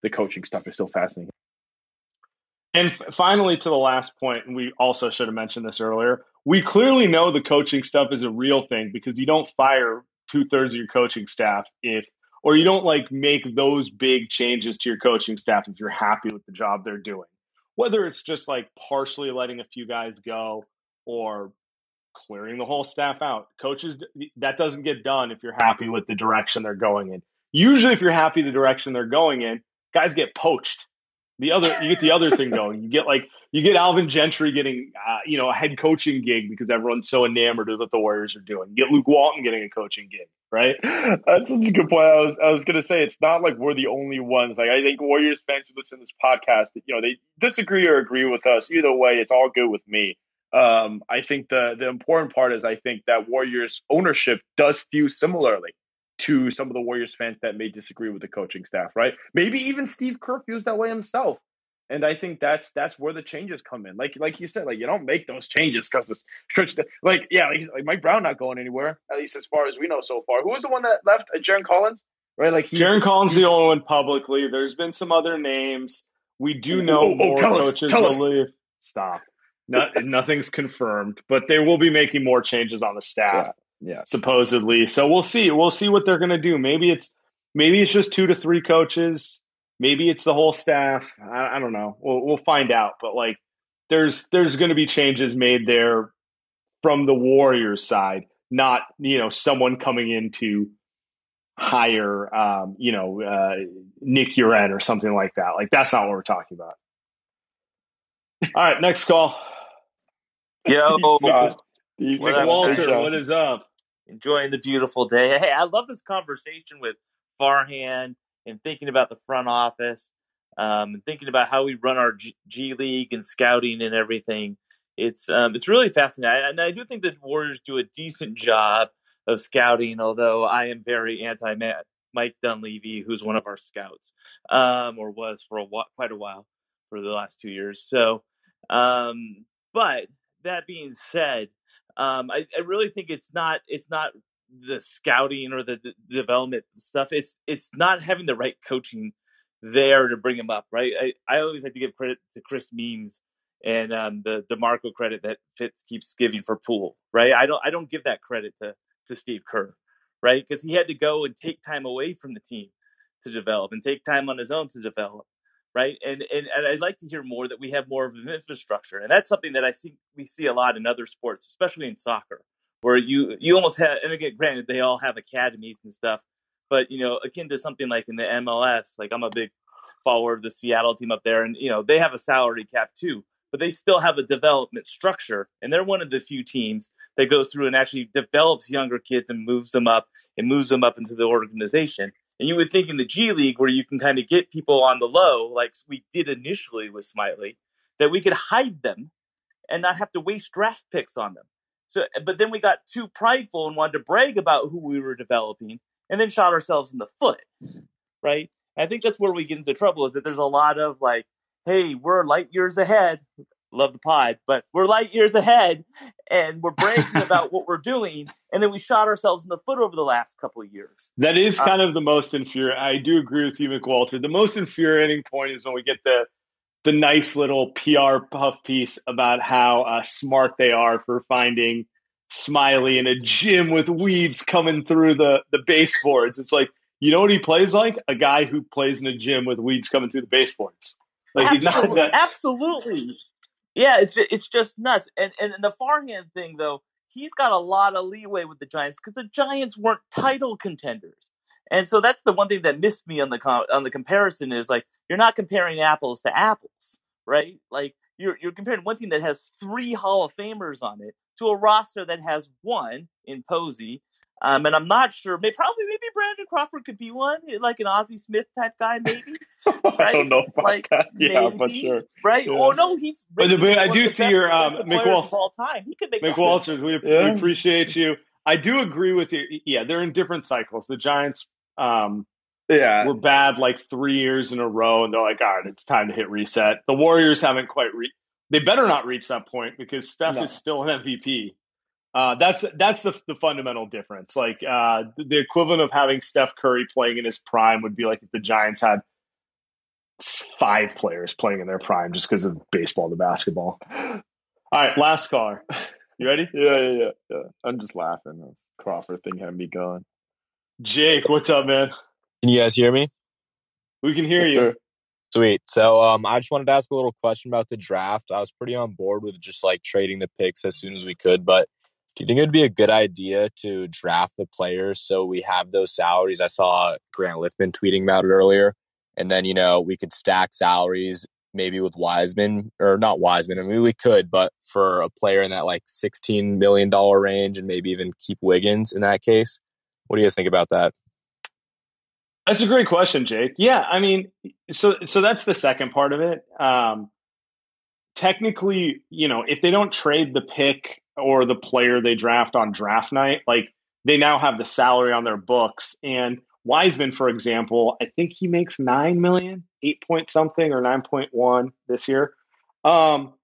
the coaching stuff is so fascinating. And f- finally, to the last point, and we also should have mentioned this earlier. We clearly know the coaching stuff is a real thing because you don't fire two thirds of your coaching staff if, or you don't like make those big changes to your coaching staff if you're happy with the job they're doing. Whether it's just like partially letting a few guys go or clearing the whole staff out. Coaches, that doesn't get done if you're happy with the direction they're going in. Usually, if you're happy the direction they're going in, guys get poached. The other, you get the other thing going. You get like you get Alvin Gentry getting, uh, you know, a head coaching gig because everyone's so enamored with what the Warriors are doing. You get Luke Walton getting a coaching gig, right? That's such a good point. I was I was gonna say it's not like we're the only ones. Like I think Warriors fans who listen to this podcast, you know, they disagree or agree with us. Either way, it's all good with me. Um, I think the the important part is I think that Warriors ownership does feel similarly to some of the Warriors fans that may disagree with the coaching staff, right? Maybe even Steve Kerr feels that way himself. And I think that's that's where the changes come in. Like like you said, like you don't make those changes because the church, like yeah, like, like Mike Brown not going anywhere at least as far as we know so far. Who was the one that left? Uh, Jarron Collins, right? Like Jarron Collins the only one publicly. There's been some other names. We do know Oh, oh, more tell us, tell will us. leave. Stop. Not, nothing's confirmed, but they will be making more changes on the staff. Yeah, yeah. supposedly. So we'll see. We'll see what they're going to do. Maybe it's maybe it's just two to three coaches. Maybe it's the whole staff. I, I don't know. We'll we'll find out. But like, there's there's going to be changes made there from the Warriors side, not you know someone coming in to hire um, you know uh, Nick U'Ren or something like that. Like that's not what we're talking about. <laughs> All right, next call. Yo. <laughs> Nick Walter, what is up? enjoying the beautiful day. Hey, I love this conversation with Farhan and thinking about the front office, um, and thinking about how we run our G, G League and scouting and everything. It's um, it's really fascinating, I- and I do think the Warriors do a decent job of scouting. Although I am very anti Mike Dunleavy, who's one of our scouts, um, or was for a while, quite a while for the last two years. So, um, but that being said, um, I, I really think it's not it's not the scouting or the, the development stuff. It's it's not having the right coaching there to bring him up. Right. I, I always like to give credit to Kris Weems and um, the Demarco credit that Fitz keeps giving for Poole. Right. I don't I don't give that credit to to Steve Kerr. Right. Because he had to go and take time away from the team to develop and take time on his own to develop right? And, and and I'd like to hear more that we have more of an infrastructure, and that's something that I think we see a lot in other sports, especially in soccer, where you you almost have. And again, granted, they all have academies and stuff, but you know, akin to something like in the MLS, like I'm a big follower of the Seattle team up there, and you know they have a salary cap too, but they still have a development structure, and they're one of the few teams that goes through and actually develops younger kids and moves them up and moves them up into the organization. And you would think in the G League, where you can kind of get people on the low, like we did initially with Smiley, that we could hide them and not have to waste draft picks on them. So, eh, but then we got too prideful and wanted to brag about who we were developing, and then shot ourselves in the foot, right? I think that's where we get into trouble. Is that there's a lot of like, hey, we're light years ahead. Love the pod, but we're light years ahead, and we're bragging <laughs> about what we're doing, and then we shot ourselves in the foot over the last couple of years. That is Uh, kind of the most infuriating. I do agree with you, McWalter. The most infuriating point is when we get the the nice little PR puff piece about how uh, smart they are for finding Smiley in a gym with weeds coming through the the baseboards. It's like you know what he plays like? A guy who plays in a gym with weeds coming through the baseboards. Like Absolutely, that. absolutely. Yeah, it's ju- it's just nuts. And and the Farhan thing though, he's got a lot of leeway with the Giants because the Giants weren't title contenders. And so that's the one thing that missed me on the on the comparison is like you're not comparing apples to apples, right? Like you're you're comparing one team that has three Hall of Famers on it to a roster that has one in Posey. Um, and I'm not sure. Maybe probably maybe Brandon Crawford could be one, like an Ozzie Smith type guy, maybe. <laughs> I don't know about Like that. Yeah, but maybe, sure. right? Yeah. Oh no, he's But, rated but I do see your um, McWalter. all time. He could make a McWalter, we, we appreciate you. I do agree with you. Yeah, they're in different cycles. The Giants um, Yeah. were bad like three years in a row, and they're like, all right, it's time to hit reset. The Warriors haven't quite reached. They better not reach that point because Steph No. is still an MVP. Uh, that's that's the the fundamental difference. Like uh, the equivalent of having Steph Curry playing in his prime would be like if the Giants had five players playing in their prime just because of baseball to basketball. All right, last caller. You ready? Yeah, yeah, yeah, yeah. I'm just laughing. The Crawford thing had me going. Jake, what's up, man? Can you guys hear me? We can hear Yes, you. sir. Sweet. So um, I just wanted to ask a little question about the draft. I was pretty on board with just like trading the picks as soon as we could, but do you think it would be a good idea to draft the players so we have those salaries? I saw Grant Liffmann tweeting about it earlier, and then you know we could stack salaries maybe with Wiseman or not Wiseman. I mean we could, but for a player in that like sixteen million dollar range, and maybe even keep Wiggins in that case. What do you guys think about that? That's a great question, Jake. Yeah, I mean, so so that's the second part of it. Um, technically, you know, if they don't trade the pick or the player they draft on draft night, like they now have the salary on their books. And Wiseman, for example, I think he makes nine million, eight point something or nine point one this year. Um,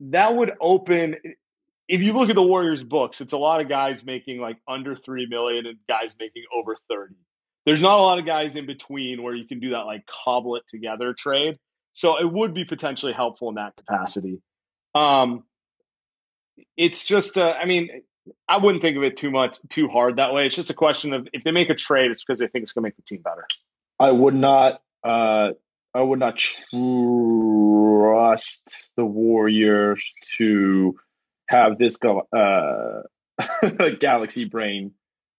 that would open. If you look at the Warriors' books, it's a lot of guys making like under three million and guys making over thirty there's not a lot of guys in between where you can do that like cobble it together trade. So it would be potentially helpful in that capacity. Um, it's just, uh, I mean, I wouldn't think of it too much, too hard that way. It's just a question of if they make a trade, it's because they think it's going to make the team better. I would not. Uh, I would not trust the Warriors to have this go, uh, <laughs> galaxy brain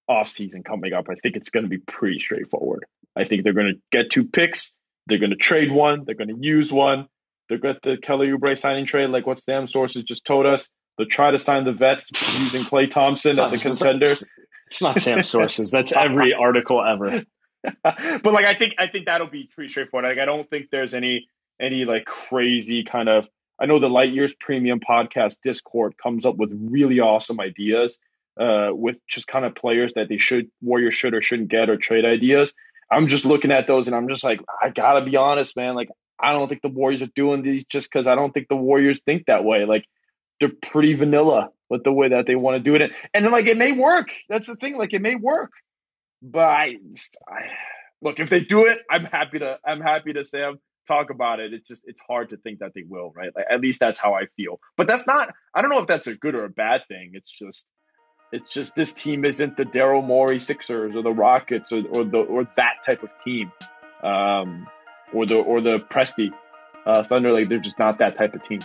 offseason coming up. I think it's going to be pretty straightforward. I think they're going to get two picks. They're going to trade one. They're going to use one. They're going to the Kelly Oubre signing trade, like what Sam sources just told us. They'll try to sign the vets using Klay Thompson as a contender. It's not Sam sources. That's every <laughs> article ever. but like I think I think that'll be pretty straightforward. Like I don't think there's any any like crazy kind of I know the Light Years Premium Podcast Discord comes up with really awesome ideas uh, with just kind of players that they should Warriors should or shouldn't get or trade ideas. I'm just looking at those and I'm just like, I gotta be honest, man. Like, I don't think the Warriors are doing these just because I don't think the Warriors think that way. Like, they're pretty vanilla with the way that they want to do it, and, like it may work. That's the thing. Like, it may work, but I, just, I look if they do it, I'm happy to. I'm happy to say I'm talk about it. It's just it's hard to think that they will, right? Like, at least that's how I feel. But that's not. I don't know if that's a good or a bad thing. It's just it's just this team isn't the Daryl Morey Sixers or the Rockets or, or the or that type of team, um, or the or the Presti uh, Thunder. Like they're just not that type of team.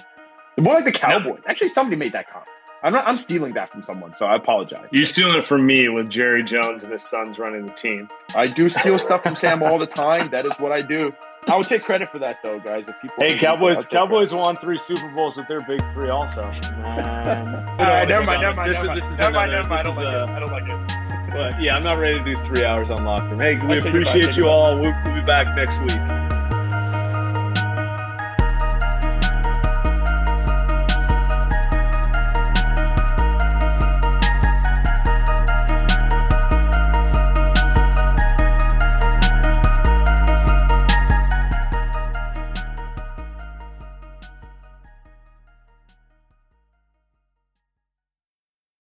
They're more like the Cowboys. Actually, somebody made that comment. I'm not. I'm stealing that from someone, so I apologize. You're stealing it from me with Jerry Jones and his sons running the team. I do steal stuff from Sam all the time. That is what I do. I would take credit for that, though, guys. If people hey, Cowboys, Cowboys won three Super Bowls with their big three, also. <laughs> Um, all right, never mind, never mind, this, never mind. This is never mind, never mind. I don't like is, it. I don't like it. But yeah, I'm not ready to do three hours on locker room. Hey, we I take it back, appreciate you all. We'll, we'll be back next week.